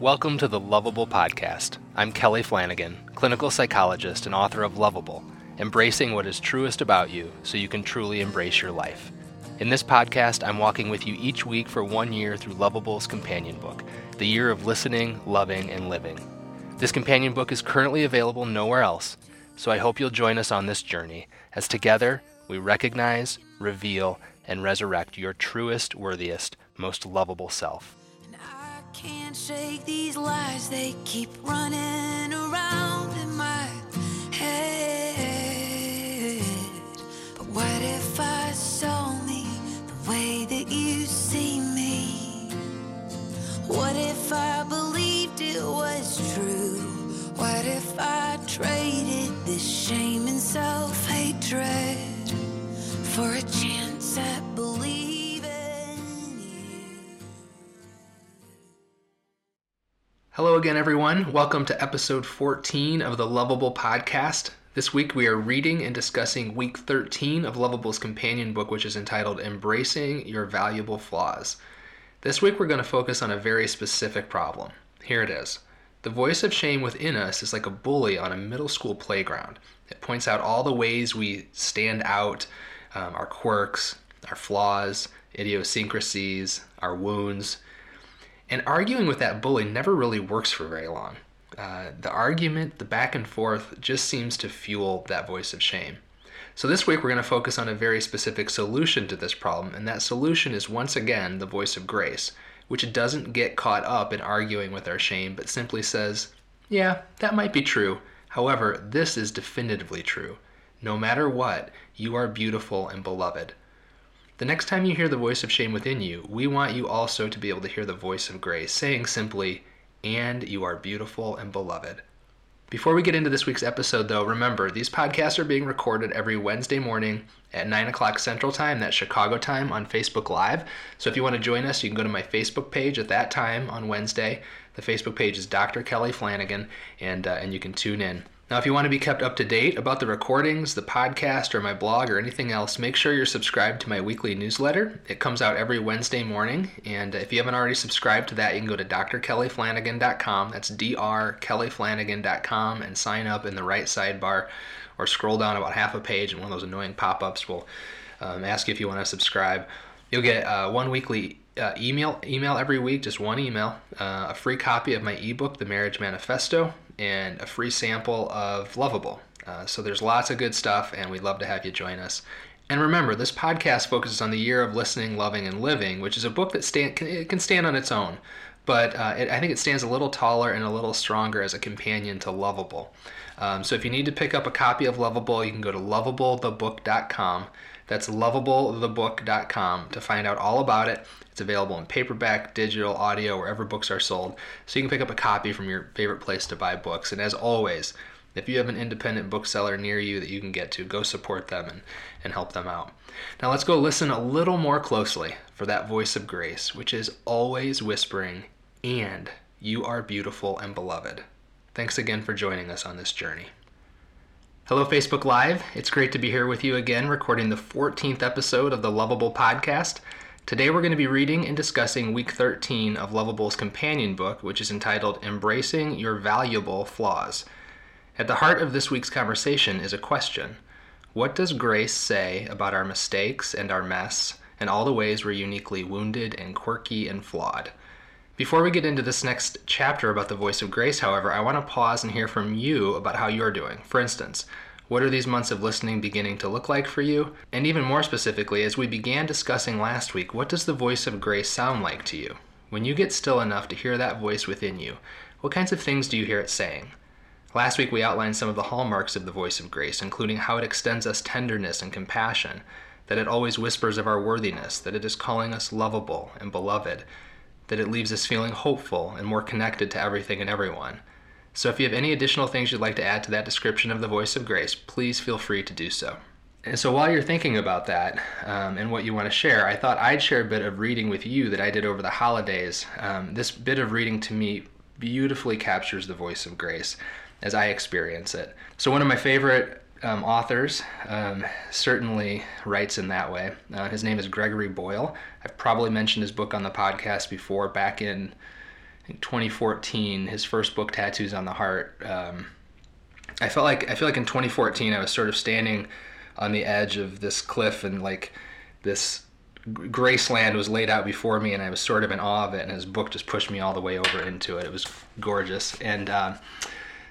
Welcome to the Loveable Podcast. I'm Kelly Flanagan, clinical psychologist and author of Loveable, embracing what is truest about you so you can truly embrace your life. In this podcast, I'm walking with you each week for one year through Loveable's companion book, The Year of Listening, Loving, and Living. This companion book is currently available nowhere else, so I hope you'll join us on this journey as together we recognize, reveal, and resurrect your truest, worthiest, most lovable self. Can't shake these lies, they keep running around in my head. But what if I saw me the way that you see me? What if I believed it was true? What if I traded this shame and self hatred for a chance at Hello again, everyone. Welcome to episode 14 of the Loveable Podcast. This week we are reading and discussing week 13 of Loveable's companion book, which is entitled Embracing Your Valuable Flaws. This week we're going to focus on a very specific problem. Here it is. The voice of shame within us is like a bully on a middle school playground. It points out all the ways we stand out, um, our quirks, our flaws, idiosyncrasies, our wounds and arguing with that bully never really works for very long. Uh, the argument, the back and forth, just seems to fuel that voice of shame. So, this week we're going to focus on a very specific solution to this problem, and that solution is once again the voice of grace, which doesn't get caught up in arguing with our shame, but simply says, Yeah, that might be true. However, this is definitively true. No matter what, you are beautiful and beloved. The next time you hear the voice of shame within you, we want you also to be able to hear the voice of grace saying simply, and you are beautiful and beloved. Before we get into this week's episode, though, remember these podcasts are being recorded every Wednesday morning at 9 o'clock Central Time, that's Chicago time, on Facebook Live. So if you want to join us, you can go to my Facebook page at that time on Wednesday. The Facebook page is Dr. Kelly Flanagan, and, uh, and you can tune in. Now, if you want to be kept up to date about the recordings, the podcast, or my blog, or anything else, make sure you're subscribed to my weekly newsletter. It comes out every Wednesday morning, and if you haven't already subscribed to that, you can go to drkellyflanagan.com. That's drkellyflanagan.com and sign up in the right sidebar, or scroll down about half a page, and one of those annoying pop-ups will um, ask you if you want to subscribe. You'll get uh, one weekly uh, email email every week, just one email, uh, a free copy of my ebook, The Marriage Manifesto, and a free sample of Loveable. Uh, so there's lots of good stuff, and we'd love to have you join us. And remember, this podcast focuses on the year of listening, loving, and living, which is a book that stand, can, can stand on its own. But uh, it, I think it stands a little taller and a little stronger as a companion to Loveable. Um, so if you need to pick up a copy of Loveable, you can go to lovableTheBook.com. That's lovableTheBook.com to find out all about it. It's available in paperback, digital, audio, wherever books are sold. So you can pick up a copy from your favorite place to buy books. And as always, if you have an independent bookseller near you that you can get to, go support them and, and help them out. Now let's go listen a little more closely for that voice of grace, which is always whispering, and you are beautiful and beloved. Thanks again for joining us on this journey. Hello, Facebook Live. It's great to be here with you again, recording the 14th episode of the Loveable Podcast. Today we're going to be reading and discussing week 13 of Loveable's companion book, which is entitled Embracing Your Valuable Flaws. At the heart of this week's conversation is a question What does grace say about our mistakes and our mess, and all the ways we're uniquely wounded and quirky and flawed? Before we get into this next chapter about the voice of grace, however, I want to pause and hear from you about how you're doing. For instance, what are these months of listening beginning to look like for you? And even more specifically, as we began discussing last week, what does the voice of grace sound like to you? When you get still enough to hear that voice within you, what kinds of things do you hear it saying? Last week we outlined some of the hallmarks of the voice of grace, including how it extends us tenderness and compassion, that it always whispers of our worthiness, that it is calling us lovable and beloved, that it leaves us feeling hopeful and more connected to everything and everyone. So if you have any additional things you'd like to add to that description of the voice of grace, please feel free to do so. And so while you're thinking about that um, and what you want to share, I thought I'd share a bit of reading with you that I did over the holidays. Um, this bit of reading to me beautifully captures the voice of grace as I experience it. So one of my favorite um, authors um, certainly writes in that way. Uh, his name is Gregory Boyle. I've probably mentioned his book on the podcast before back in 2014, his first book, Tattoos on the Heart. Um, I felt like I feel like in 2014 I was sort of standing on the edge of this cliff and like this Graceland was laid out before me, and I was sort of in awe of it. And his book just pushed me all the way over into it. It was gorgeous. And uh,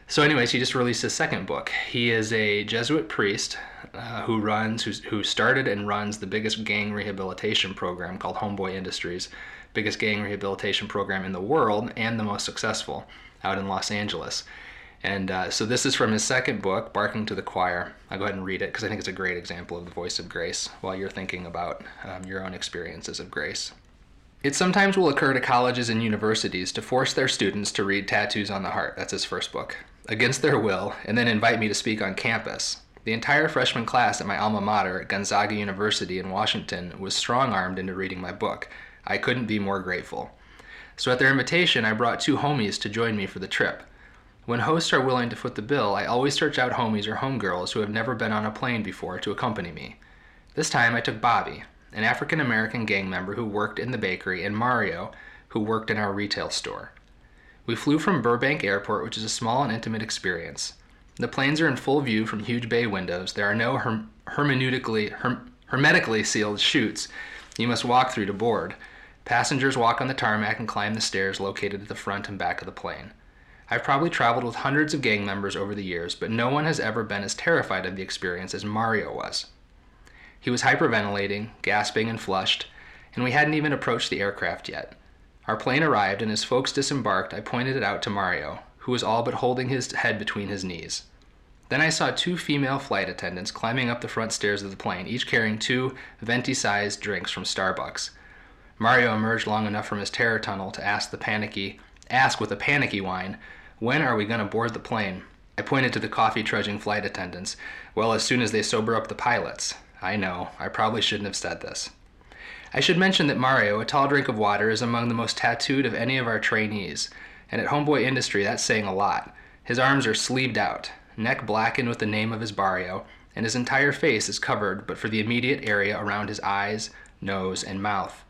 so, anyways, he just released his second book. He is a Jesuit priest uh, who runs, who, who started and runs the biggest gang rehabilitation program called Homeboy Industries, biggest gang rehabilitation program in the world, and the most successful out in Los Angeles. And uh, so this is from his second book, Barking to the Choir. I'll go ahead and read it because I think it's a great example of the voice of grace while you're thinking about um, your own experiences of grace. It sometimes will occur to colleges and universities to force their students to read Tattoos on the Heart, that's his first book, against their will, and then invite me to speak on campus. The entire freshman class at my alma mater, Gonzaga University in Washington, was strong armed into reading my book. I couldn't be more grateful. So, at their invitation, I brought two homies to join me for the trip. When hosts are willing to foot the bill, I always search out homies or homegirls who have never been on a plane before to accompany me. This time I took Bobby, an African American gang member who worked in the bakery, and Mario, who worked in our retail store. We flew from Burbank Airport, which is a small and intimate experience. The planes are in full view from huge bay windows. There are no herm- hermeneutically, herm- hermetically sealed chutes you must walk through to board. Passengers walk on the tarmac and climb the stairs located at the front and back of the plane. I've probably traveled with hundreds of gang members over the years, but no one has ever been as terrified of the experience as Mario was. He was hyperventilating, gasping, and flushed, and we hadn't even approached the aircraft yet. Our plane arrived, and as folks disembarked, I pointed it out to Mario, who was all but holding his head between his knees. Then I saw two female flight attendants climbing up the front stairs of the plane, each carrying two venti sized drinks from Starbucks. Mario emerged long enough from his terror tunnel to ask the panicky ask with a panicky whine when are we going to board the plane? I pointed to the coffee trudging flight attendants. Well, as soon as they sober up the pilots. I know, I probably shouldn't have said this. I should mention that Mario, a tall drink of water, is among the most tattooed of any of our trainees, and at Homeboy Industry that's saying a lot. His arms are sleeved out, neck blackened with the name of his barrio, and his entire face is covered but for the immediate area around his eyes, nose, and mouth.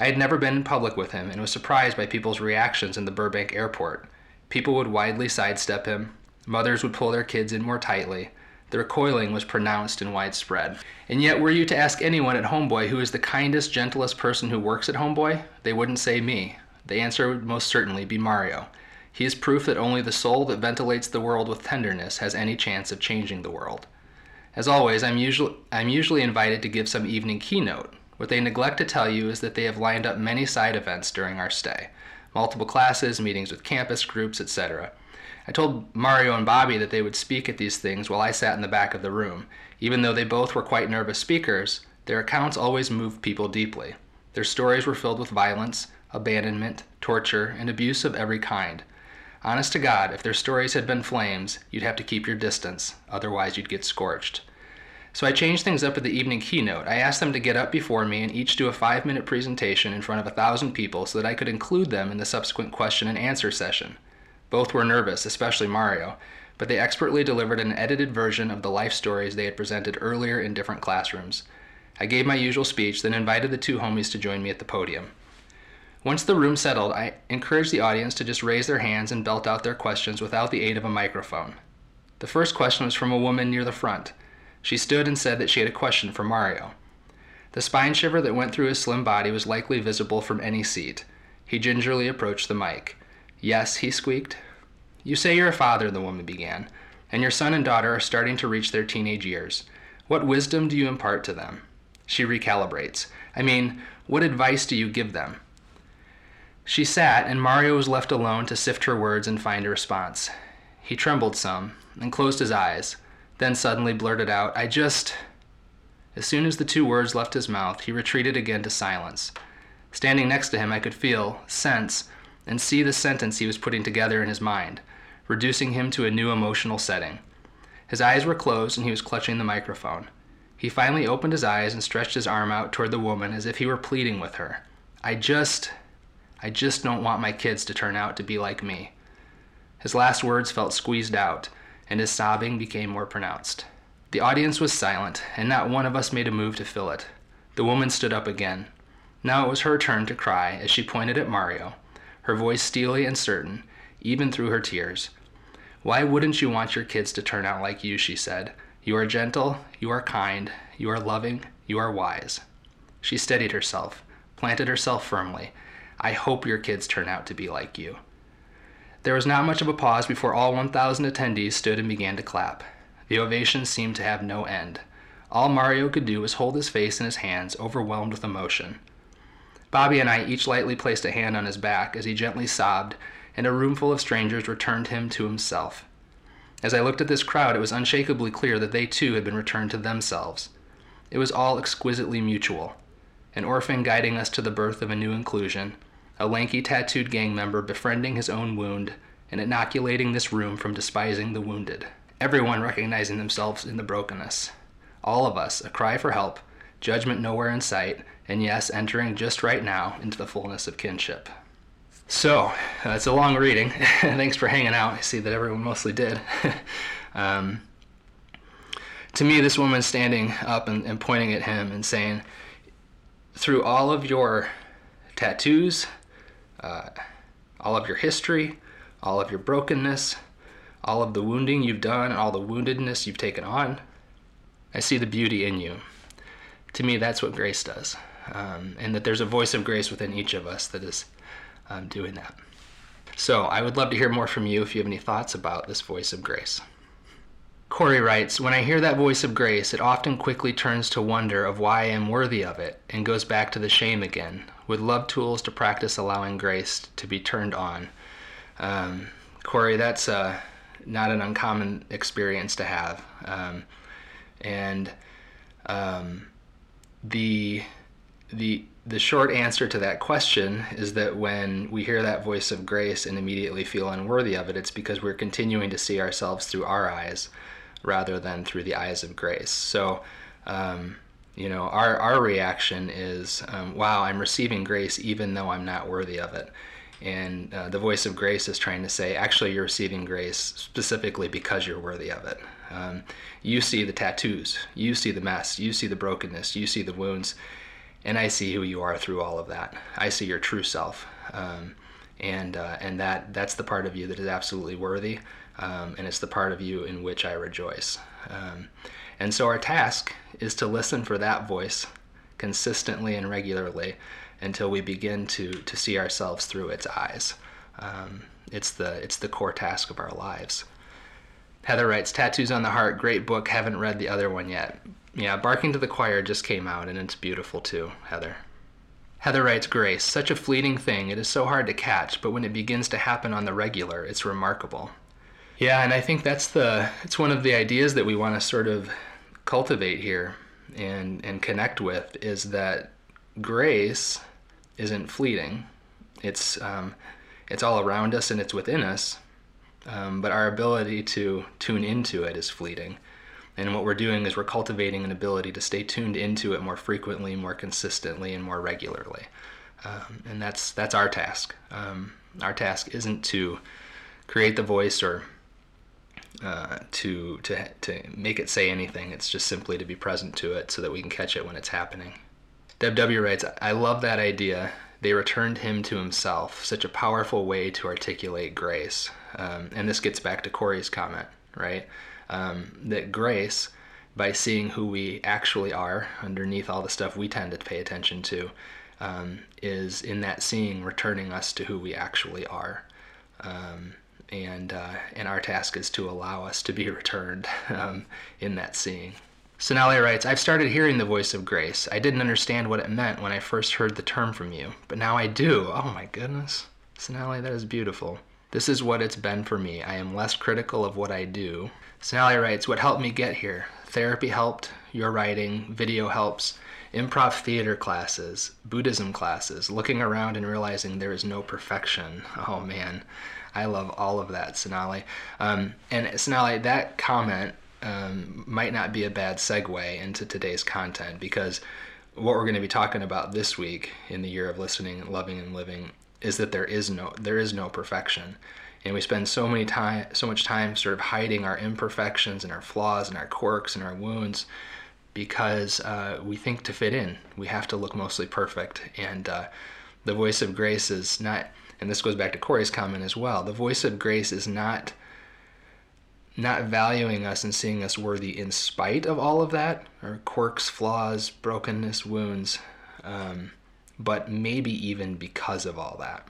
I had never been in public with him and was surprised by people's reactions in the Burbank airport. People would widely sidestep him. Mothers would pull their kids in more tightly. The recoiling was pronounced and widespread. And yet, were you to ask anyone at Homeboy who is the kindest, gentlest person who works at Homeboy, they wouldn't say me. The answer would most certainly be Mario. He is proof that only the soul that ventilates the world with tenderness has any chance of changing the world. As always, I'm usually, I'm usually invited to give some evening keynote. What they neglect to tell you is that they have lined up many side events during our stay multiple classes, meetings with campus groups, etc. I told Mario and Bobby that they would speak at these things while I sat in the back of the room. Even though they both were quite nervous speakers, their accounts always moved people deeply. Their stories were filled with violence, abandonment, torture, and abuse of every kind. Honest to God, if their stories had been flames, you'd have to keep your distance, otherwise, you'd get scorched. So I changed things up at the evening keynote. I asked them to get up before me and each do a five minute presentation in front of a thousand people so that I could include them in the subsequent question and answer session. Both were nervous, especially Mario, but they expertly delivered an edited version of the life stories they had presented earlier in different classrooms. I gave my usual speech, then invited the two homies to join me at the podium. Once the room settled, I encouraged the audience to just raise their hands and belt out their questions without the aid of a microphone. The first question was from a woman near the front. She stood and said that she had a question for Mario. The spine shiver that went through his slim body was likely visible from any seat. He gingerly approached the mic. Yes, he squeaked. You say you're a father, the woman began, and your son and daughter are starting to reach their teenage years. What wisdom do you impart to them? She recalibrates. I mean, what advice do you give them? She sat, and Mario was left alone to sift her words and find a response. He trembled some and closed his eyes then suddenly blurted out, I just. As soon as the two words left his mouth, he retreated again to silence. Standing next to him, I could feel, sense, and see the sentence he was putting together in his mind, reducing him to a new emotional setting. His eyes were closed and he was clutching the microphone. He finally opened his eyes and stretched his arm out toward the woman as if he were pleading with her. I just. I just don't want my kids to turn out to be like me. His last words felt squeezed out, and his sobbing became more pronounced. The audience was silent, and not one of us made a move to fill it. The woman stood up again. Now it was her turn to cry as she pointed at Mario. her voice steely and certain, even through her tears. Why wouldn't you want your kids to turn out like you? She said. You are gentle, you are kind, you are loving, you are wise. She steadied herself, planted herself firmly. I hope your kids turn out to be like you. There was not much of a pause before all 1,000 attendees stood and began to clap. The ovation seemed to have no end. All Mario could do was hold his face in his hands, overwhelmed with emotion. Bobby and I each lightly placed a hand on his back as he gently sobbed, and a roomful of strangers returned him to himself. As I looked at this crowd, it was unshakably clear that they too had been returned to themselves. It was all exquisitely mutual. An orphan guiding us to the birth of a new inclusion, a lanky tattooed gang member befriending his own wound, and inoculating this room from despising the wounded. Everyone recognizing themselves in the brokenness. All of us, a cry for help, judgment nowhere in sight, and yes, entering just right now into the fullness of kinship. So, uh, it's a long reading. Thanks for hanging out. I see that everyone mostly did. um, to me, this woman standing up and, and pointing at him and saying, through all of your tattoos, uh, all of your history, all of your brokenness, all of the wounding you've done, and all the woundedness you've taken on, I see the beauty in you. To me, that's what grace does. Um, and that there's a voice of grace within each of us that is um, doing that. So I would love to hear more from you if you have any thoughts about this voice of grace. Corey writes, When I hear that voice of grace, it often quickly turns to wonder of why I am worthy of it and goes back to the shame again. Would love tools to practice allowing grace to be turned on. Um, Corey, that's uh, not an uncommon experience to have. Um, and um, the the the short answer to that question is that when we hear that voice of grace and immediately feel unworthy of it, it's because we're continuing to see ourselves through our eyes rather than through the eyes of grace. So, um, you know, our, our reaction is, um, wow, I'm receiving grace even though I'm not worthy of it. And uh, the voice of grace is trying to say, actually, you're receiving grace specifically because you're worthy of it. Um, you see the tattoos, you see the mess, you see the brokenness, you see the wounds, and I see who you are through all of that. I see your true self. Um, and uh, and that that's the part of you that is absolutely worthy, um, and it's the part of you in which I rejoice. Um, and so our task is to listen for that voice consistently and regularly until we begin to to see ourselves through its eyes. Um, it's the it's the core task of our lives. Heather writes, "Tattoos on the Heart, great book. Haven't read the other one yet. Yeah, Barking to the Choir just came out, and it's beautiful too, Heather." Heather writes, Grace, such a fleeting thing. It is so hard to catch, but when it begins to happen on the regular, it's remarkable. Yeah, and I think that's the it's one of the ideas that we want to sort of cultivate here and and connect with is that grace isn't fleeting. It's um, it's all around us and it's within us, um, but our ability to tune into it is fleeting. And what we're doing is we're cultivating an ability to stay tuned into it more frequently, more consistently, and more regularly. Um, and that's that's our task. Um, our task isn't to create the voice or uh, to to to make it say anything. It's just simply to be present to it so that we can catch it when it's happening. Deb W writes, "I love that idea. They returned him to himself. Such a powerful way to articulate grace." Um, and this gets back to Corey's comment, right? Um, that grace, by seeing who we actually are underneath all the stuff we tend to pay attention to, um, is in that seeing returning us to who we actually are. Um, and uh, and our task is to allow us to be returned um, in that seeing. Sonali writes, I've started hearing the voice of grace. I didn't understand what it meant when I first heard the term from you, but now I do. Oh my goodness. Sonali, that is beautiful. This is what it's been for me. I am less critical of what I do. Sonali writes, What helped me get here? Therapy helped, your writing, video helps, improv theater classes, Buddhism classes, looking around and realizing there is no perfection. Oh man, I love all of that, Sonali. Um, and Sonali, that comment um, might not be a bad segue into today's content because what we're going to be talking about this week in the year of listening, loving, and living is that there is no there is no perfection and we spend so many time so much time sort of hiding our imperfections and our flaws and our quirks and our wounds because uh, we think to fit in we have to look mostly perfect and uh, the voice of grace is not and this goes back to Corey's comment as well, the voice of grace is not not valuing us and seeing us worthy in spite of all of that, our quirks, flaws, brokenness, wounds, um, but maybe even because of all that.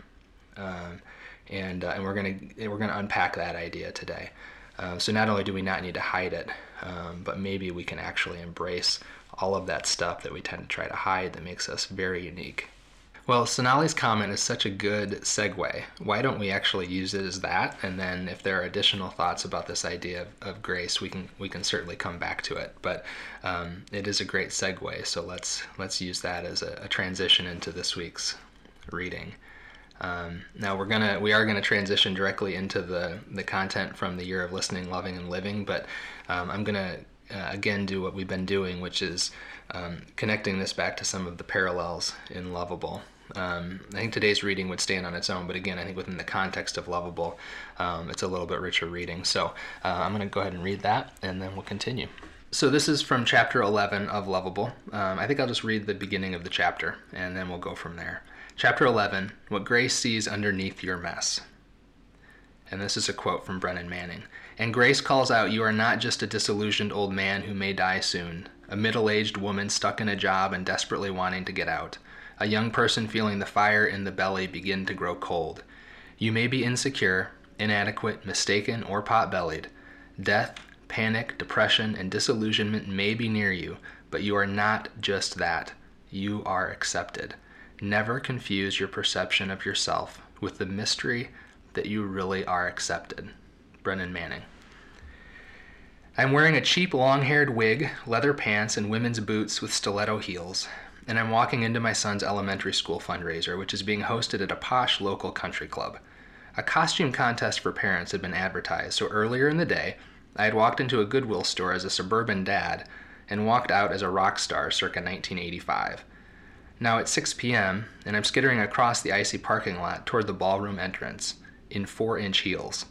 Um, and uh, and we're gonna we're gonna unpack that idea today. Uh, so not only do we not need to hide it, um, but maybe we can actually embrace all of that stuff that we tend to try to hide that makes us very unique. Well, Sonali's comment is such a good segue. Why don't we actually use it as that? And then if there are additional thoughts about this idea of, of grace, we can we can certainly come back to it. But um, it is a great segue, so let's let's use that as a, a transition into this week's reading. Um, now we're gonna we are gonna transition directly into the the content from the year of listening, loving, and living. But um, I'm gonna uh, again do what we've been doing, which is um, connecting this back to some of the parallels in Loveable. Um, I think today's reading would stand on its own, but again, I think within the context of Loveable, um, it's a little bit richer reading. So uh, I'm going to go ahead and read that, and then we'll continue. So this is from chapter 11 of Loveable. Um, I think I'll just read the beginning of the chapter, and then we'll go from there. Chapter 11 What Grace Sees Underneath Your Mess. And this is a quote from Brennan Manning. And Grace calls out, You are not just a disillusioned old man who may die soon, a middle aged woman stuck in a job and desperately wanting to get out, a young person feeling the fire in the belly begin to grow cold. You may be insecure, inadequate, mistaken, or pot bellied. Death, panic, depression, and disillusionment may be near you, but you are not just that. You are accepted. Never confuse your perception of yourself with the mystery that you really are accepted. Brennan Manning. I'm wearing a cheap long haired wig, leather pants, and women's boots with stiletto heels, and I'm walking into my son's elementary school fundraiser, which is being hosted at a posh local country club. A costume contest for parents had been advertised, so earlier in the day, I had walked into a Goodwill store as a suburban dad and walked out as a rock star circa 1985. Now it's 6 p.m., and I'm skittering across the icy parking lot toward the ballroom entrance in four inch heels,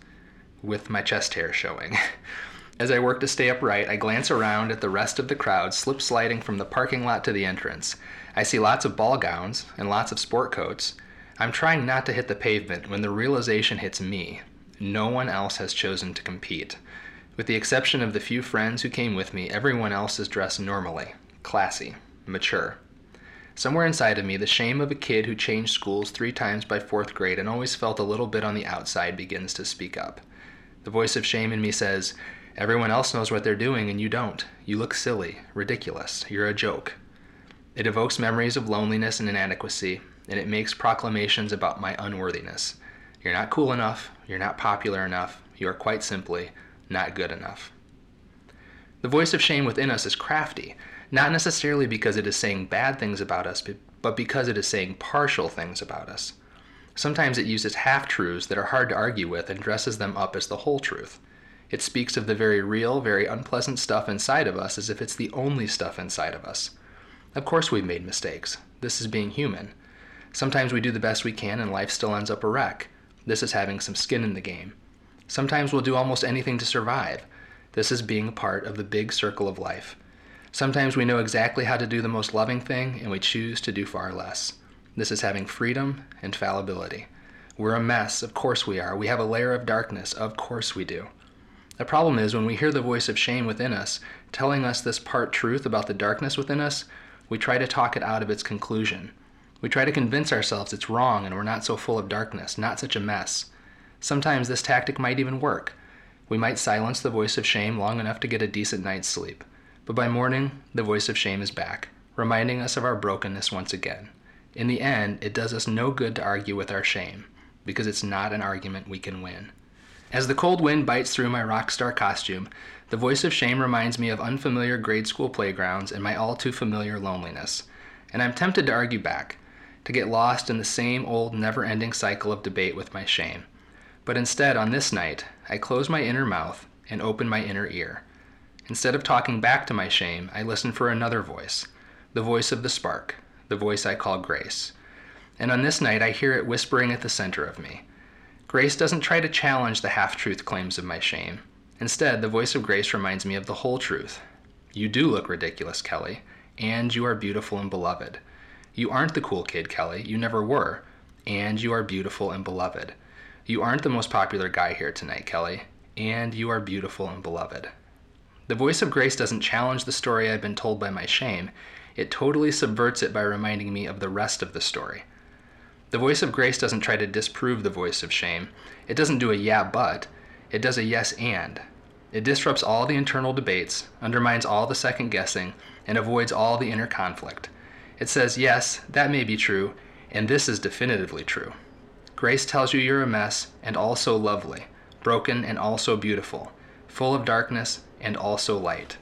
with my chest hair showing. As I work to stay upright, I glance around at the rest of the crowd slip sliding from the parking lot to the entrance. I see lots of ball gowns and lots of sport coats. I'm trying not to hit the pavement when the realization hits me. No one else has chosen to compete. With the exception of the few friends who came with me, everyone else is dressed normally, classy, mature. Somewhere inside of me, the shame of a kid who changed schools three times by fourth grade and always felt a little bit on the outside begins to speak up. The voice of shame in me says, Everyone else knows what they're doing and you don't. You look silly, ridiculous, you're a joke. It evokes memories of loneliness and inadequacy, and it makes proclamations about my unworthiness. You're not cool enough, you're not popular enough, you are quite simply not good enough. The voice of shame within us is crafty not necessarily because it is saying bad things about us, but because it is saying partial things about us. Sometimes it uses half truths that are hard to argue with and dresses them up as the whole truth. It speaks of the very real, very unpleasant stuff inside of us as if it's the only stuff inside of us. Of course, we've made mistakes. This is being human. Sometimes we do the best we can and life still ends up a wreck. This is having some skin in the game. Sometimes we'll do almost anything to survive. This is being a part of the big circle of life. Sometimes we know exactly how to do the most loving thing, and we choose to do far less. This is having freedom and fallibility. We're a mess, of course we are. We have a layer of darkness, of course we do. The problem is when we hear the voice of shame within us telling us this part truth about the darkness within us, we try to talk it out of its conclusion. We try to convince ourselves it's wrong and we're not so full of darkness, not such a mess. Sometimes this tactic might even work. We might silence the voice of shame long enough to get a decent night's sleep. But by morning, the voice of shame is back, reminding us of our brokenness once again. In the end, it does us no good to argue with our shame, because it's not an argument we can win. As the cold wind bites through my rock star costume, the voice of shame reminds me of unfamiliar grade school playgrounds and my all too familiar loneliness. And I'm tempted to argue back, to get lost in the same old never ending cycle of debate with my shame. But instead, on this night, I close my inner mouth and open my inner ear. Instead of talking back to my shame, I listen for another voice, the voice of the spark, the voice I call grace. And on this night, I hear it whispering at the center of me. Grace doesn't try to challenge the half truth claims of my shame. Instead, the voice of grace reminds me of the whole truth. You do look ridiculous, Kelly, and you are beautiful and beloved. You aren't the cool kid, Kelly. You never were. and you are beautiful and beloved. You aren't the most popular guy here tonight, Kelly, and you are beautiful and beloved. The voice of grace doesn't challenge the story I've been told by my shame, it totally subverts it by reminding me of the rest of the story. The voice of grace doesn't try to disprove the voice of shame. It doesn't do a yeah, but. It does a yes, and. It disrupts all the internal debates, undermines all the second guessing, and avoids all the inner conflict. It says, yes, that may be true, and this is definitively true. Grace tells you you're a mess and also lovely, broken and also beautiful, full of darkness and also light.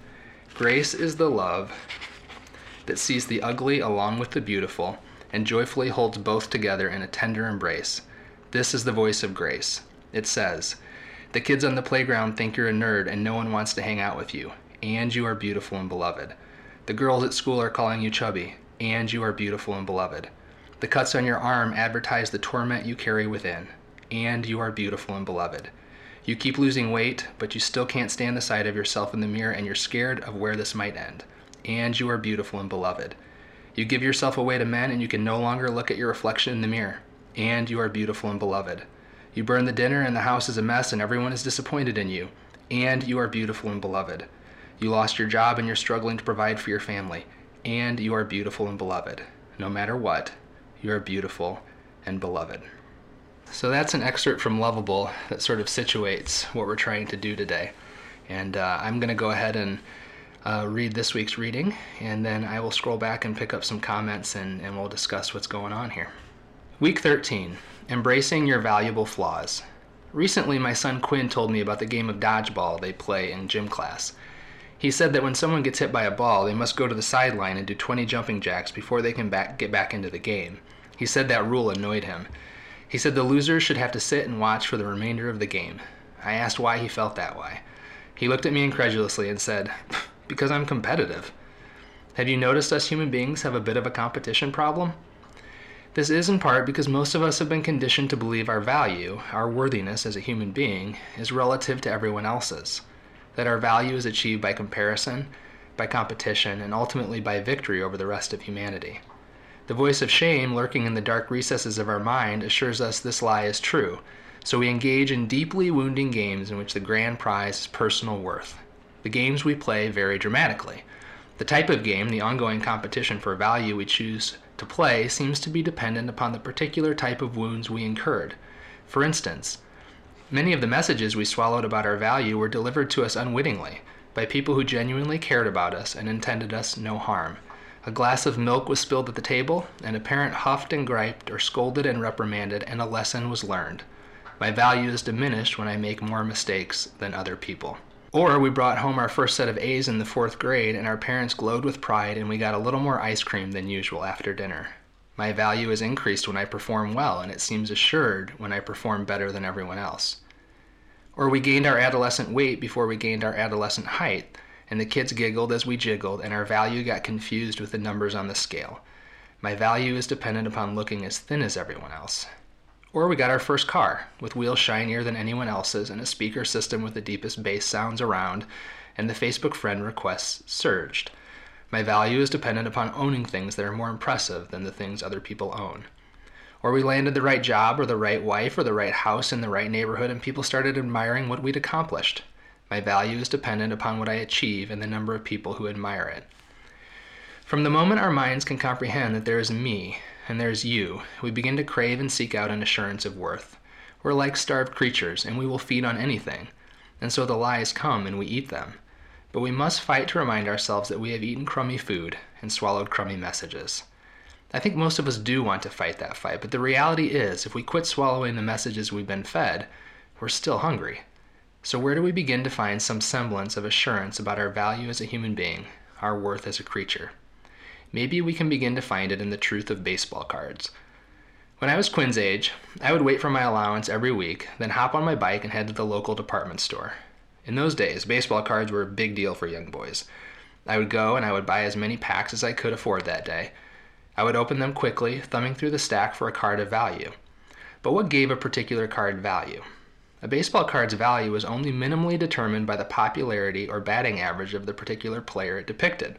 Grace is the love that sees the ugly along with the beautiful and joyfully holds both together in a tender embrace. This is the voice of grace. It says, The kids on the playground think you're a nerd and no one wants to hang out with you, and you are beautiful and beloved. The girls at school are calling you chubby, and you are beautiful and beloved. The cuts on your arm advertise the torment you carry within, and you are beautiful and beloved. You keep losing weight, but you still can't stand the sight of yourself in the mirror and you're scared of where this might end and you are beautiful and beloved. You give yourself away to men, and you can no longer look at your reflection in the mirror, and you are beautiful and beloved. You burn the dinner, and the house is a mess, and everyone is disappointed in you, and you are beautiful and beloved. You lost your job, and you're struggling to provide for your family, and you are beautiful and beloved. No matter what, you are beautiful and beloved. So that's an excerpt from Loveable that sort of situates what we're trying to do today. And uh, I'm going to go ahead and uh, read this week's reading, and then I will scroll back and pick up some comments and, and we'll discuss what's going on here. Week 13 Embracing Your Valuable Flaws. Recently, my son Quinn told me about the game of dodgeball they play in gym class. He said that when someone gets hit by a ball, they must go to the sideline and do 20 jumping jacks before they can back, get back into the game. He said that rule annoyed him. He said the losers should have to sit and watch for the remainder of the game. I asked why he felt that way. He looked at me incredulously and said, because I'm competitive. Have you noticed us human beings have a bit of a competition problem? This is in part because most of us have been conditioned to believe our value, our worthiness as a human being, is relative to everyone else's. That our value is achieved by comparison, by competition, and ultimately by victory over the rest of humanity. The voice of shame lurking in the dark recesses of our mind assures us this lie is true, so we engage in deeply wounding games in which the grand prize is personal worth the games we play vary dramatically. The type of game, the ongoing competition for value we choose to play, seems to be dependent upon the particular type of wounds we incurred. For instance, many of the messages we swallowed about our value were delivered to us unwittingly by people who genuinely cared about us and intended us no harm. A glass of milk was spilled at the table, and a parent huffed and griped or scolded and reprimanded, and a lesson was learned. My value is diminished when I make more mistakes than other people. Or we brought home our first set of A's in the fourth grade, and our parents glowed with pride, and we got a little more ice cream than usual after dinner. My value is increased when I perform well, and it seems assured when I perform better than everyone else. Or we gained our adolescent weight before we gained our adolescent height, and the kids giggled as we jiggled, and our value got confused with the numbers on the scale. My value is dependent upon looking as thin as everyone else. Or we got our first car, with wheels shinier than anyone else's and a speaker system with the deepest bass sounds around, and the Facebook friend requests surged. My value is dependent upon owning things that are more impressive than the things other people own. Or we landed the right job or the right wife or the right house in the right neighborhood and people started admiring what we'd accomplished. My value is dependent upon what I achieve and the number of people who admire it. From the moment our minds can comprehend that there is me, and there's you, we begin to crave and seek out an assurance of worth. We're like starved creatures, and we will feed on anything. And so the lies come and we eat them. But we must fight to remind ourselves that we have eaten crummy food and swallowed crummy messages. I think most of us do want to fight that fight, but the reality is, if we quit swallowing the messages we've been fed, we're still hungry. So, where do we begin to find some semblance of assurance about our value as a human being, our worth as a creature? maybe we can begin to find it in the truth of baseball cards. When I was Quinn's age, I would wait for my allowance every week, then hop on my bike and head to the local department store. In those days, baseball cards were a big deal for young boys. I would go and I would buy as many packs as I could afford that day. I would open them quickly, thumbing through the stack for a card of value. But what gave a particular card value? A baseball card's value was only minimally determined by the popularity or batting average of the particular player it depicted.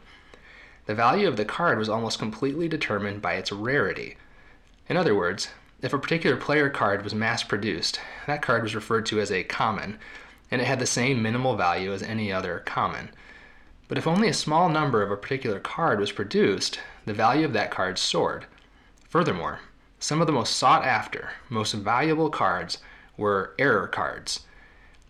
The value of the card was almost completely determined by its rarity. In other words, If a particular player card was mass produced, that card was referred to as a common, and it had the same minimal value as any other common. But if only a small number of a particular card was produced, the value of that card soared. Furthermore, some of the most sought after, most valuable cards were error cards.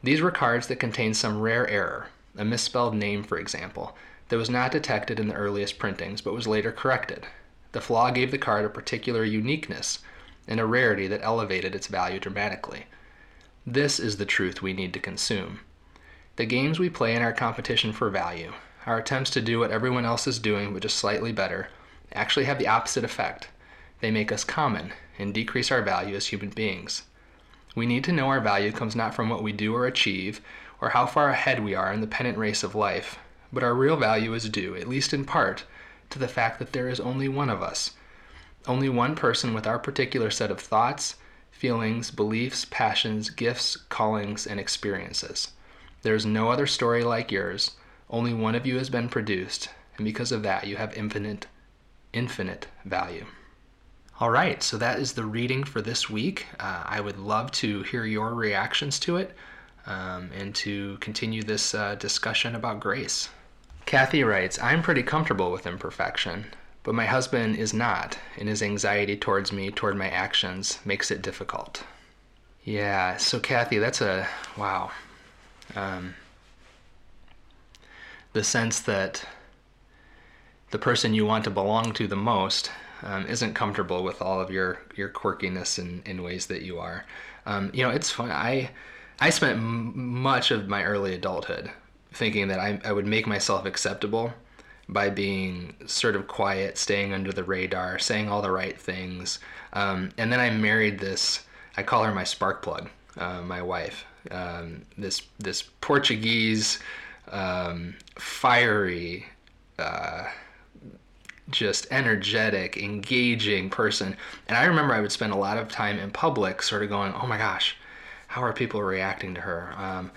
These were cards that contained some rare error, a misspelled name, for example, that was not detected in the earliest printings but was later corrected. The flaw gave the card a particular uniqueness and a rarity that elevated its value dramatically. This is the truth we need to consume. The games we play in our competition for value, our attempts to do what everyone else is doing but just slightly better, actually have the opposite effect. They make us common and decrease our value as human beings. We need to know our value comes not from what we do or achieve, or how far ahead we are in the pennant race of life, but our real value is due, at least in part, to the fact that there is only one of us, only one person with our particular set of thoughts, feelings, beliefs, passions, gifts, callings, and experiences. There is no other story like yours. Only one of you has been produced, and because of that, you have infinite, infinite value. All right, so that is the reading for this week. Uh, I would love to hear your reactions to it um, and to continue this uh, discussion about grace. Kathy writes I'm pretty comfortable with imperfection, but my husband is not, and his anxiety towards me, toward my actions, makes it difficult. Yeah, so Kathy, that's a wow. Um, the sense that the person you want to belong to the most um, isn't comfortable with all of your your quirkiness in, in ways that you are. Um, you know, it's fun. I I spent m- much of my early adulthood thinking that I, I would make myself acceptable by being sort of quiet, staying under the radar, saying all the right things. Um, and then I married this. I call her my spark plug, uh, my wife. Um, this this Portuguese, um, fiery, uh, just energetic, engaging person. And I remember I would spend a lot of time in public, sort of going, "Oh my gosh, how are people reacting to her?" Um,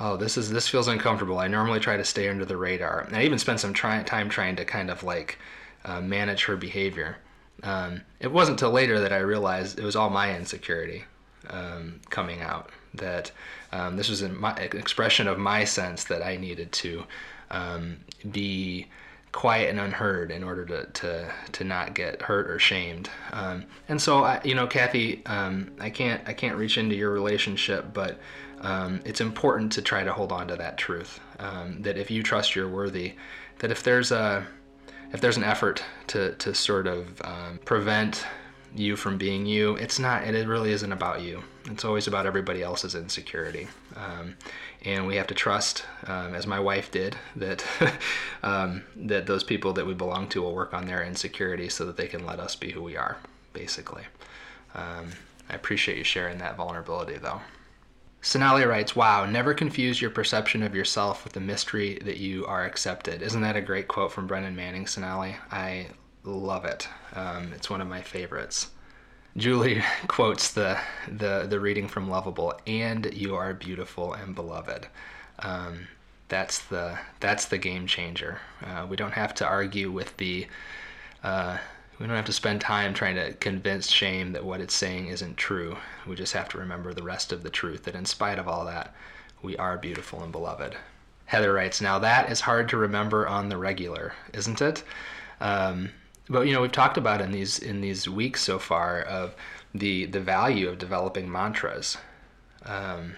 oh, this is this feels uncomfortable. I normally try to stay under the radar. And I even spent some try, time trying to kind of like uh, manage her behavior. Um, it wasn't until later that I realized it was all my insecurity um, coming out. That um, this was an expression of my sense that I needed to um, be quiet and unheard in order to, to, to not get hurt or shamed. Um, and so, I, you know, Kathy, um, I can't I can't reach into your relationship, but um, it's important to try to hold on to that truth. Um, that if you trust you're worthy, that if there's a if there's an effort to to sort of um, prevent you from being you, it's not. It really isn't about you. It's always about everybody else's insecurity. And we have to trust, um, as my wife did, that um, that those people that we belong to will work on their insecurity so that they can let us be who we are, basically. Um, I appreciate you sharing that vulnerability, though. Sonali writes, Wow, never confuse your perception of yourself with the mystery that you are accepted. Isn't that a great quote from Brennan Manning, Sonali? I love it. Um, it's one of my favorites. Julie quotes the, the, the reading from Loveable, and you are beautiful and beloved. Um, that's the that's the game changer. Uh, we don't have to argue with the uh, we don't have to spend time trying to convince shame that what it's saying isn't true. We just have to remember the rest of the truth that in spite of all that, we are beautiful and beloved. Heather writes, Now that is hard to remember on the regular, isn't it? Um, but you know, we've talked about in these in these weeks so far of the the value of developing mantras, um,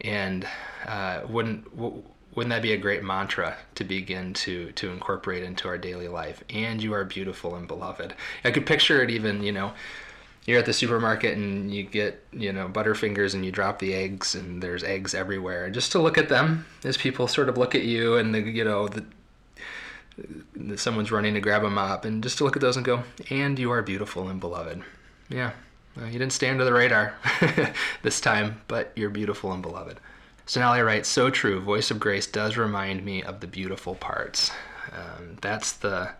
and uh, wouldn't wouldn't that be a great mantra to begin to to incorporate into our daily life? And you are beautiful and beloved. I could picture it even you know you're at the supermarket and you get you know butterfingers and you drop the eggs and there's eggs everywhere. And just to look at them as people sort of look at you and the you know the someone's running to grab them up and just to look at those and go and you are beautiful and beloved yeah well, you didn't stay under the radar this time but you're beautiful and beloved Sonali writes, "So true. Voice of Grace does remind me of the beautiful parts. Um, that's the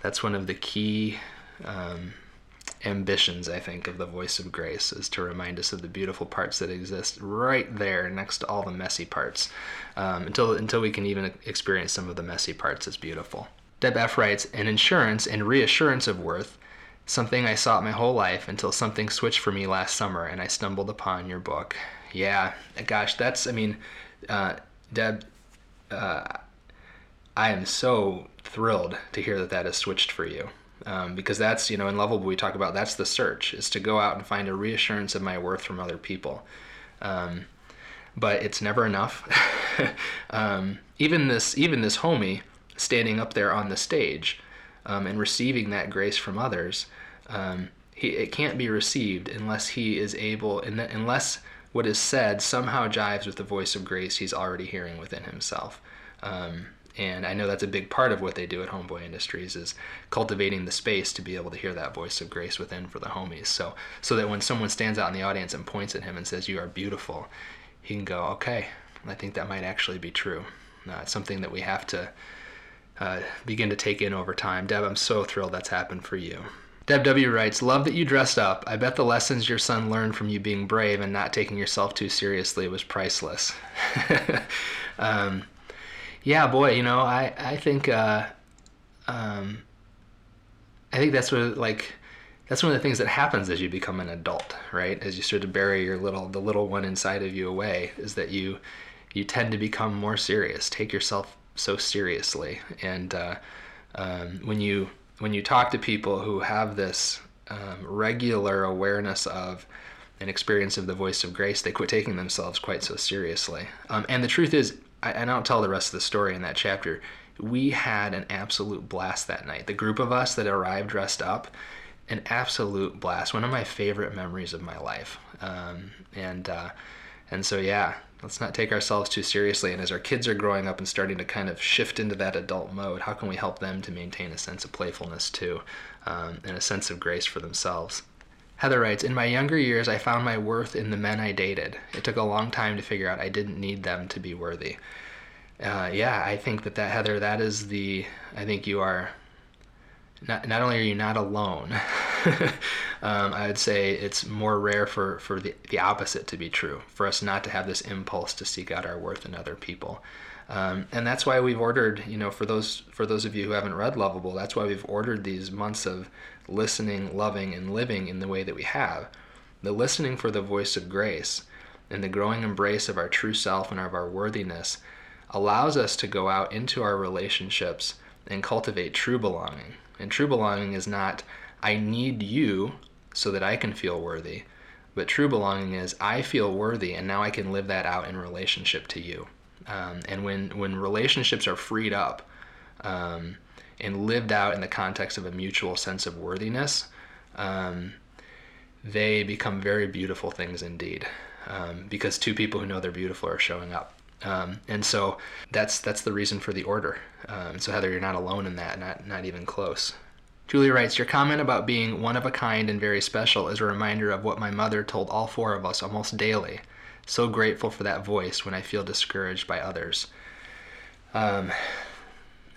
that's one of the key um, ambitions, I think, of the Voice of Grace is to remind us of the beautiful parts that exist right there next to all the messy parts. Um, until until we can even experience some of the messy parts as beautiful." Deb F writes, "An insurance and reassurance of worth." Something I sought my whole life until something switched for me last summer and I stumbled upon your book. Yeah, gosh, that's, I mean, uh, Deb, uh, I am so thrilled to hear that that has switched for you. Um, because that's, you know, in Loveable we talk about that's the search, is to go out and find a reassurance of my worth from other people. Um, but it's never enough. um, even this, even this homie standing up there on the stage um, and receiving that grace from others, um, he, it can't be received unless he is able, and unless what is said somehow jives with the voice of grace he's already hearing within himself. Um, and I know that's a big part of what they do at Homeboy Industries is cultivating the space to be able to hear that voice of grace within for the homies. So so that when someone stands out in the audience and points at him and says you are beautiful, he can go, okay, I think that might actually be true. Uh, it's something that we have to uh, begin to take in over time. Deb, I'm so thrilled that's happened for you. Deb W. writes, Love that you dressed up. I bet the lessons your son learned from you being brave and not taking yourself too seriously was priceless. um, yeah, boy, you know, I, I think, uh, um, I think that's what, like, that's one of the things that happens as you become an adult, right? As you start to bury your little, the little one inside of you away, is that you, you tend to become more serious, take yourself so seriously. And, uh, um, when you, when you talk to people who have this um, regular awareness of an experience of the voice of grace, they quit taking themselves quite so seriously. Um, and the truth is, I, and I'll tell the rest of the story in that chapter. We had an absolute blast that night. The group of us that arrived dressed up, an absolute blast. One of my favorite memories of my life. Um, and uh, and so yeah, let's not take ourselves too seriously. And as our kids are growing up and starting to kind of shift into that adult mode, how can we help them to maintain a sense of playfulness too, um, and a sense of grace for themselves? Heather writes, In my younger years, I found my worth in the men I dated. It took a long time to figure out I didn't need them to be worthy. Uh, yeah, I think that, that, Heather, that is the, I think you are, not, not only are you not alone, um, I would say it's more rare for, for the, the opposite to be true, for us not to have this impulse to seek out our worth in other people. Um, and that's why we've ordered, you know, for those for those of you who haven't read Loveable, that's why we've ordered these months of listening, loving, and living in the way that we have. The listening for the voice of grace and the growing embrace of our true self and of our worthiness allows us to go out into our relationships and cultivate true belonging. And true belonging is not, I need you so that I can feel worthy, but true belonging is, I feel worthy and now I can live that out in relationship to you. Um, and when, when relationships are freed up um, and lived out in the context of a mutual sense of worthiness, um, they become very beautiful things indeed. Um, because two people who know they're beautiful are showing up. Um, and so that's that's the reason for the order. Um, so Heather, you're not alone in that, not not even close. Julie writes, Your comment about being one of a kind and very special is a reminder of what my mother told all four of us almost daily so grateful for that voice when I feel discouraged by others. Um,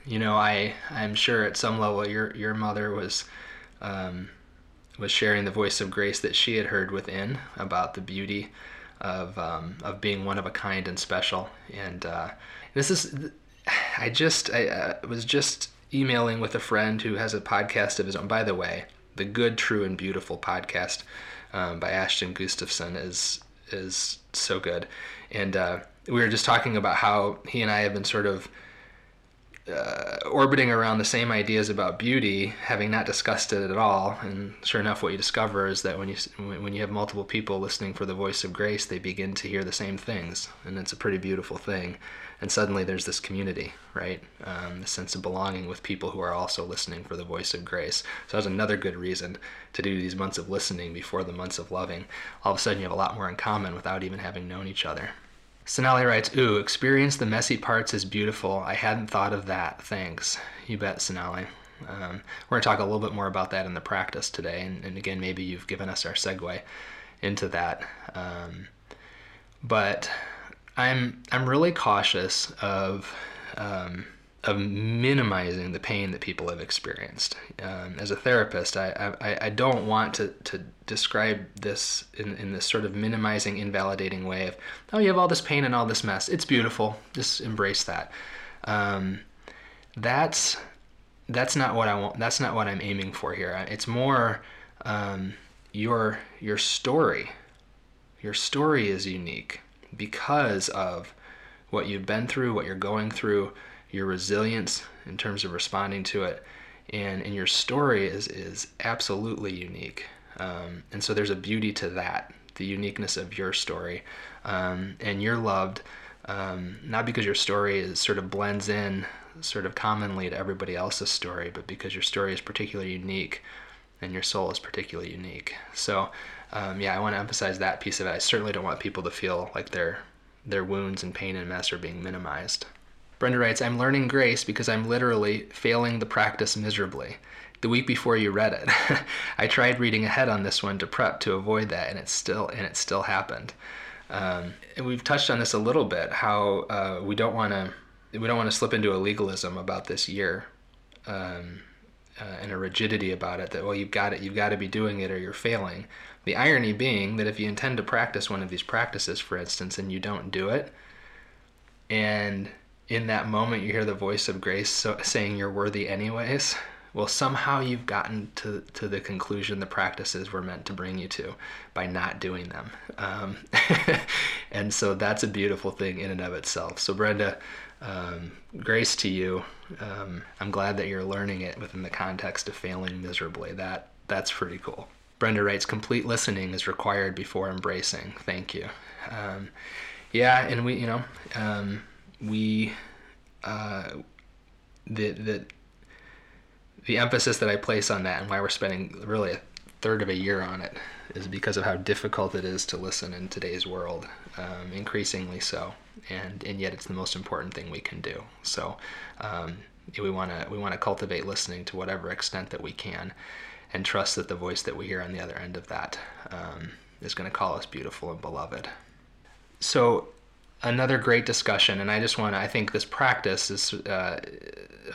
you know, I I'm sure at some level your your mother was um, was sharing the voice of grace that she had heard within about the beauty of um, of being one of a kind and special. And uh, this is I just I uh, was just emailing with a friend who has a podcast of his own. By the way, the Good, True, and Beautiful podcast um, by Ashton Gustafson is is so good. And uh, we were just talking about how he and I have been sort of uh, orbiting around the same ideas about beauty, having not discussed it at all. And sure enough, what you discover is that when you when you have multiple people listening for the voice of grace, they begin to hear the same things, and it's a pretty beautiful thing. And suddenly, there's this community, right? Um, the sense of belonging with people who are also listening for the voice of grace. So that's another good reason to do these months of listening before the months of loving. All of a sudden, you have a lot more in common without even having known each other. Sonali writes, Ooh, experience the messy parts is beautiful. I hadn't thought of that. Thanks. You bet, Sonali. Um, we're going to talk a little bit more about that in the practice today. And, and again, maybe you've given us our segue into that. Um, but I'm, I'm really cautious of um, of minimizing the pain that people have experienced. Um, as a therapist, I, I, I, don't want to, to describe this in, in this sort of minimizing, invalidating way of, oh, you have all this pain and all this mess. It's beautiful. Just embrace that. Um, that's that's not what I want. That's not what I'm aiming for here. It's more um, your your story. Your story is unique because of what you've been through, what you're going through, your resilience in terms of responding to it, and and your story is is absolutely unique. Um, and so there's a beauty to that, the uniqueness of your story, um, and you're loved um, not because your story is sort of blends in sort of commonly to everybody else's story, but because your story is particularly unique and your soul is particularly unique. So, um, yeah, I want to emphasize that piece of it. I certainly don't want people to feel like their their wounds and pain and mess are being minimized. Brenda writes, I'm learning grace because I'm literally failing the practice miserably. The week before you read it, I tried reading ahead on this one to prep to avoid that, and it still and it still happened. Um, and we've touched on this a little bit how uh, we don't want to we don't want to slip into a legalism about this year um, and a rigidity about it that well you've got it you've got to be doing it or you're failing. The irony being that if you intend to practice one of these practices for instance and you don't do it and in that moment you hear the voice of grace so, saying you're worthy anyways well somehow you've gotten to, to the conclusion the practices were meant to bring you to by not doing them. Um, and so that's a beautiful thing in and of itself. So brenda um, grace to you. Um, I'm glad that you're learning it within the context of failing miserably. That that's pretty cool. Brenda writes, complete listening is required before embracing. Thank you. Um, yeah, and we, you know, um, we, uh, the the the emphasis that I place on that and why we're spending really a third of a year on it is because of how difficult it is to listen in today's world, um, increasingly so and and yet it's the most important thing we can do. So um, we want to we want to cultivate listening to whatever extent that we can, and trust that the voice that we hear on the other end of that um, is going to call us beautiful and beloved. So another great discussion, and I just want to I think this practice is. Uh,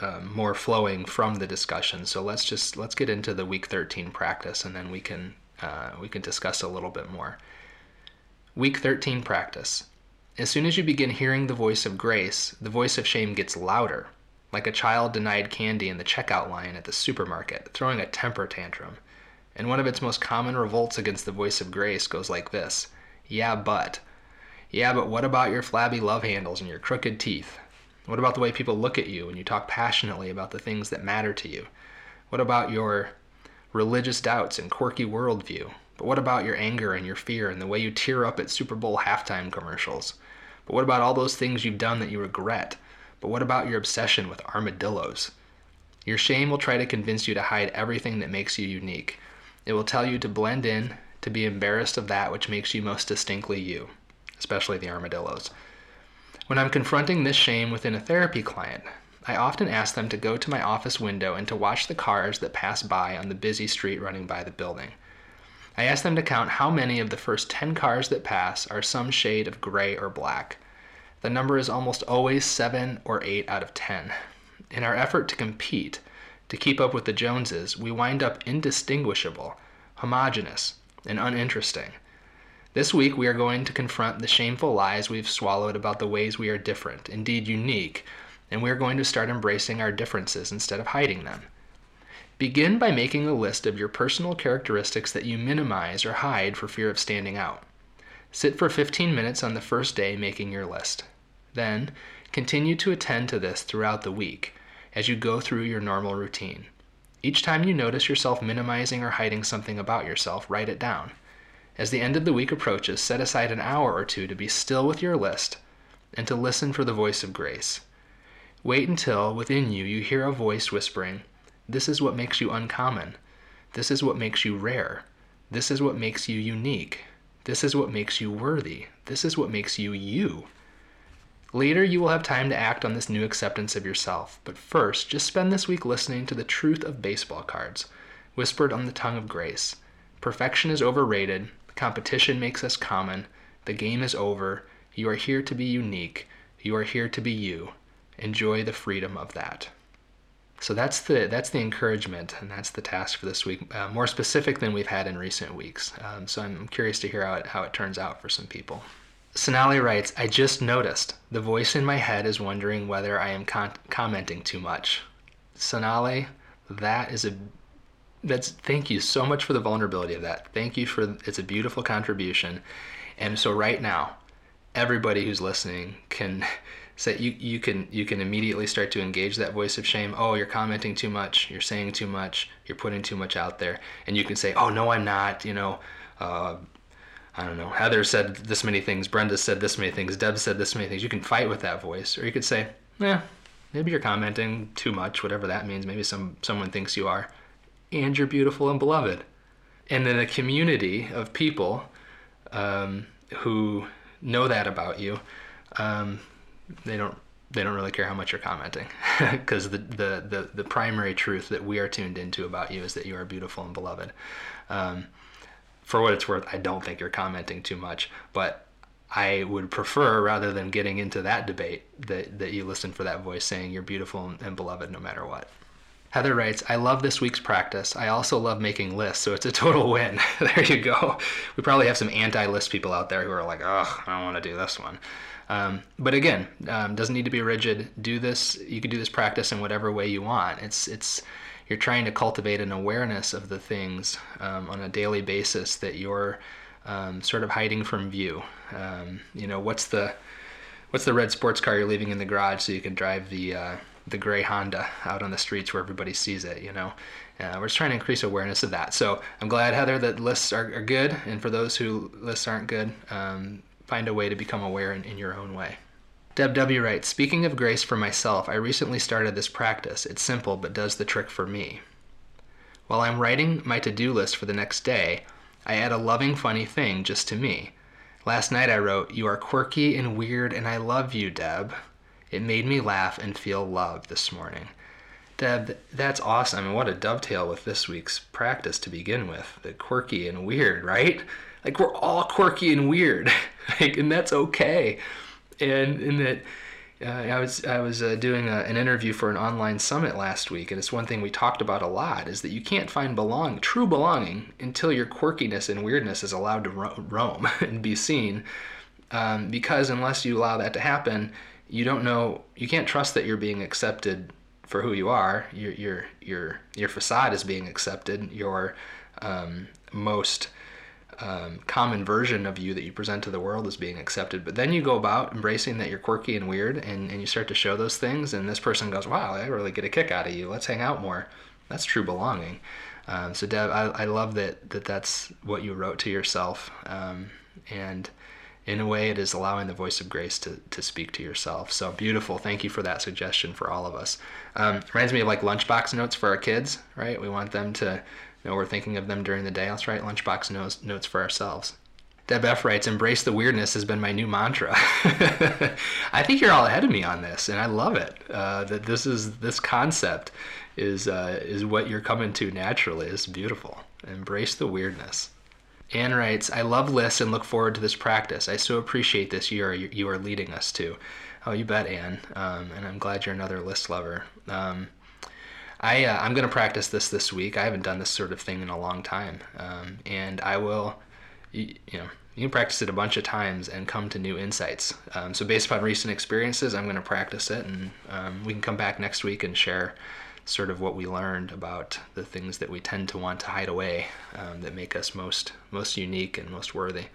uh, more flowing from the discussion. So let's just let's get into the week 13 practice, and then we can uh, we can discuss a little bit more. Week 13 practice. As soon as you begin hearing the voice of grace, the voice of shame gets louder, like a child denied candy in the checkout line at the supermarket, throwing a temper tantrum. And one of its most common revolts against the voice of grace goes like this Yeah, but. Yeah, but what about your flabby love handles and your crooked teeth? What about the way people look at you when you talk passionately about the things that matter to you? What about your religious doubts and quirky worldview? But what about your anger and your fear and the way you tear up at Super Bowl halftime commercials? But what about all those things you've done that you regret? But what about your obsession with armadillos? Your shame will try to convince you to hide everything that makes you unique. It will tell you to blend in, to be embarrassed of that which makes you most distinctly you, especially the armadillos. When I'm confronting this shame within a therapy client, I often ask them to go to my office window and to watch the cars that pass by on the busy street running by the building. I ask them to count how many of the first 10 cars that pass are some shade of gray or black. The number is almost always 7 or 8 out of 10. In our effort to compete, to keep up with the Joneses, we wind up indistinguishable, homogenous, and uninteresting. This week, we are going to confront the shameful lies we've swallowed about the ways we are different, indeed unique, and we are going to start embracing our differences instead of hiding them. Begin by making a list of your personal characteristics that you minimize or hide for fear of standing out. Sit for 15 minutes on the first day making your list. Then, continue to attend to this throughout the week as you go through your normal routine. Each time you notice yourself minimizing or hiding something about yourself, write it down. As the end of the week approaches, set aside an hour or two to be still with your list and to listen for the voice of grace. Wait until within you you hear a voice whispering, this is what makes you uncommon. This is what makes you rare. This is what makes you unique. This is what makes you worthy. This is what makes you you. Later, you will have time to act on this new acceptance of yourself, but first, just spend this week listening to the truth of baseball cards, whispered on the tongue of grace. Perfection is overrated, competition makes us common, the game is over, you are here to be unique, you are here to be you. Enjoy the freedom of that. So that's the that's the encouragement, and that's the task for this week. Uh, more specific than we've had in recent weeks. Um, so I'm curious to hear how it how it turns out for some people. Sonali writes, I just noticed the voice in my head is wondering whether I am con- commenting too much. Sonali, that is a that's thank you so much for the vulnerability of that. Thank you for it's a beautiful contribution. And so right now, everybody who's listening can say you you can you can immediately start to engage that voice of shame. Oh, you're commenting too much. You're saying too much. You're putting too much out there. And you can say, oh no, I'm not. You know. Uh, I don't know. Heather said this many things. Brenda said this many things. Deb said this many things. You can fight with that voice, or you could say, "Yeah, maybe you're commenting too much, whatever that means. Maybe some someone thinks you are, and you're beautiful and beloved." And in a community of people um, who know that about you, um, they don't they don't really care how much you're commenting because the, the, the the primary truth that we are tuned into about you is that you are beautiful and beloved. Um, for what it's worth, I don't think you're commenting too much, but I would prefer, rather than getting into that debate, that, that you listen for that voice saying you're beautiful and beloved no matter what. Heather writes, I love this week's practice. I also love making lists, so it's a total win. there you go. We probably have some anti list people out there who are like, oh, I don't want to do this one. Um, but again, um, doesn't need to be rigid. Do this. You can do this practice in whatever way you want. It's it's you're trying to cultivate an awareness of the things um, on a daily basis that you're um, sort of hiding from view. Um, you know, what's the what's the red sports car you're leaving in the garage so you can drive the uh, the gray Honda out on the streets where everybody sees it. You know, uh, we're just trying to increase awareness of that. So I'm glad Heather that lists are, are good, and for those who lists aren't good, um, find a way to become aware in, in your own way. Deb W. writes Speaking of grace for myself, I recently started this practice. It's simple, but does the trick for me. While I'm writing my to do list for the next day, I add a loving, funny thing just to me. Last night I wrote, You are quirky and weird, and I love you, Deb. It made me laugh and feel loved this morning. Deb, that's awesome. And what a dovetail with this week's practice to begin with. The quirky and weird, right? Like, we're all quirky and weird, like, and that's okay and in that uh, I was I was uh, doing a, an interview for an online summit last week, and it's one thing we talked about a lot is that you can't find belong true belonging until your quirkiness and weirdness is allowed to ro- roam and be seen, um, because unless you allow that to happen, you don't know you can't trust that you're being accepted for who you are. Your your your your facade is being accepted. Your um, most um, common version of you that you present to the world is being accepted. But then you go about embracing that you're quirky and weird, and, and you start to show those things, and this person goes, "Wow, I really get a kick out of you. Let's hang out more." That's true belonging. Um, so Deb, I, I love that, that that's what you wrote to yourself, um, and in a way, it is allowing the voice of grace to, to speak to yourself. So beautiful. Thank you for that suggestion for all of us. Um, reminds me of like lunchbox notes for our kids, right? We want them to know we're thinking of them during the day. Let's write lunchbox notes, notes for ourselves. Deb F writes, "Embrace the weirdness" has been my new mantra. I think you're all ahead of me on this, and I love it. Uh, that this is this concept is uh, is what you're coming to naturally. It's beautiful. Embrace the weirdness. Anne writes, "I love lists and look forward to this practice. I so appreciate this you are you are leading us to." Oh, you bet, Anne. Um, and I'm glad you're another list lover. Um, I uh, I'm gonna practice this this week. I haven't done this sort of thing in a long time, um, and I will, you, you, know, you can practice it a bunch of times and come to new insights. Um, so based upon recent experiences, I'm gonna practice it, and um, we can come back next week and share sort of what we learned about the things that we tend to want to hide away um, that make us most most unique and most worthy.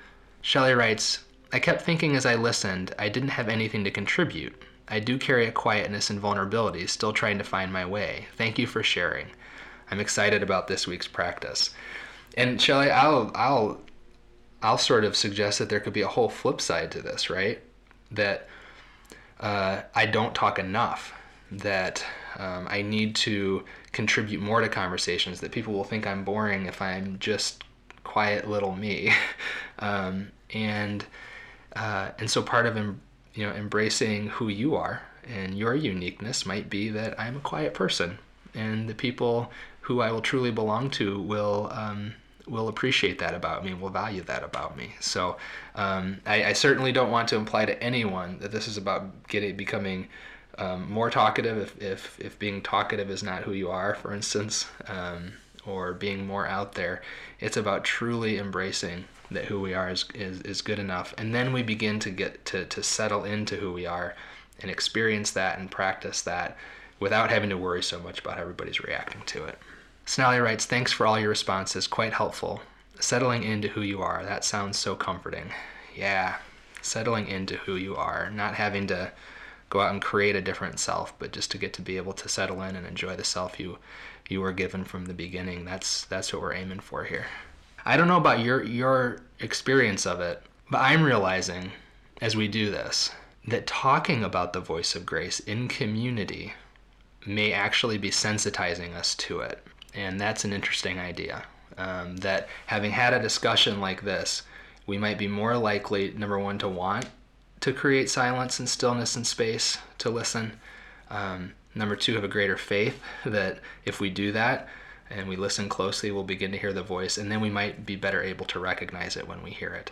Shelley writes, I kept thinking as I listened, I didn't have anything to contribute. I do carry a quietness and vulnerability, still trying to find my way. Thank you for sharing. I'm excited about this week's practice. And Shelly, I'll I'll I'll sort of suggest that there could be a whole flip side to this, right? That uh, I don't talk enough. That um, I need to contribute more to conversations. That people will think I'm boring if I'm just quiet little me. um, and uh, and so part of you know, embracing who you are and your uniqueness might be that I'm a quiet person, and the people who I will truly belong to will um, will appreciate that about me, will value that about me. So um, I, I, certainly don't want to imply to anyone that this is about getting becoming um, more talkative. If, if if being talkative is not who you are, for instance, um, or being more out there, it's about truly embracing that who we are is, is, is good enough. And then we begin to get to, to settle into who we are and experience that and practice that without having to worry so much about how everybody's reacting to it. Sonali writes, Thanks for all your responses, quite helpful. Settling into who you are, that sounds so comforting. Yeah, settling into who you are, not having to go out and create a different self, but just to get to be able to settle in and enjoy the self you you were given from the beginning. That's that's what we're aiming for here. I don't know about your your experience of it, but I'm realizing as we do this that talking about the voice of grace in community may actually be sensitizing us to it. And that's an interesting idea. Um, that having had a discussion like this, we might be more likely, number one, to want to create silence and stillness and space to listen. Um, number two, have a greater faith that if we do that and we listen closely, we'll begin to hear the voice, and then we might be better able to recognize it when we hear it.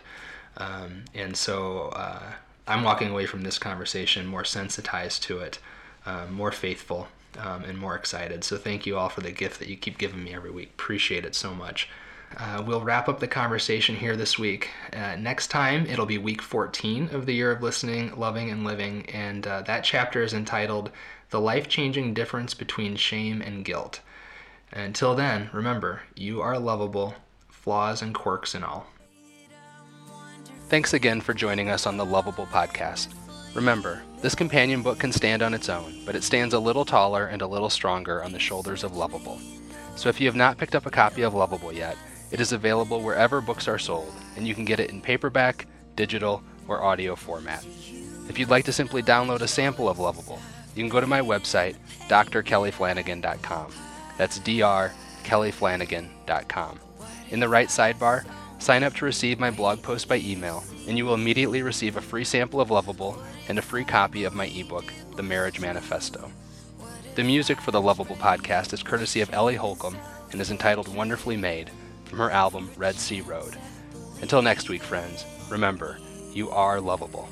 Um, and so uh, I'm walking away from this conversation more sensitized to it, um, more faithful, um, and more excited. So thank you all for the gift that you keep giving me every week. Appreciate it so much. Uh, we'll wrap up the conversation here this week. Uh, next time, it'll be week 14 of the year of listening, loving, and living, and uh, that chapter is entitled The Life Changing Difference Between Shame and Guilt. Until then, remember, you are lovable, flaws and quirks and all. Thanks again for joining us on the Loveable Podcast. Remember, this companion book can stand on its own, but it stands a little taller and a little stronger on the shoulders of Loveable. So if you have not picked up a copy of Loveable yet, it is available wherever books are sold, and you can get it in paperback, digital, or audio format. If you'd like to simply download a sample of Loveable, you can go to my website, drkellyflanagan.com. That's drkellyflanagan.com. In the right sidebar, sign up to receive my blog post by email, and you will immediately receive a free sample of Loveable and a free copy of my ebook, The Marriage Manifesto. The music for the Loveable podcast is courtesy of Ellie Holcomb and is entitled Wonderfully Made from her album Red Sea Road. Until next week, friends, remember, you are lovable.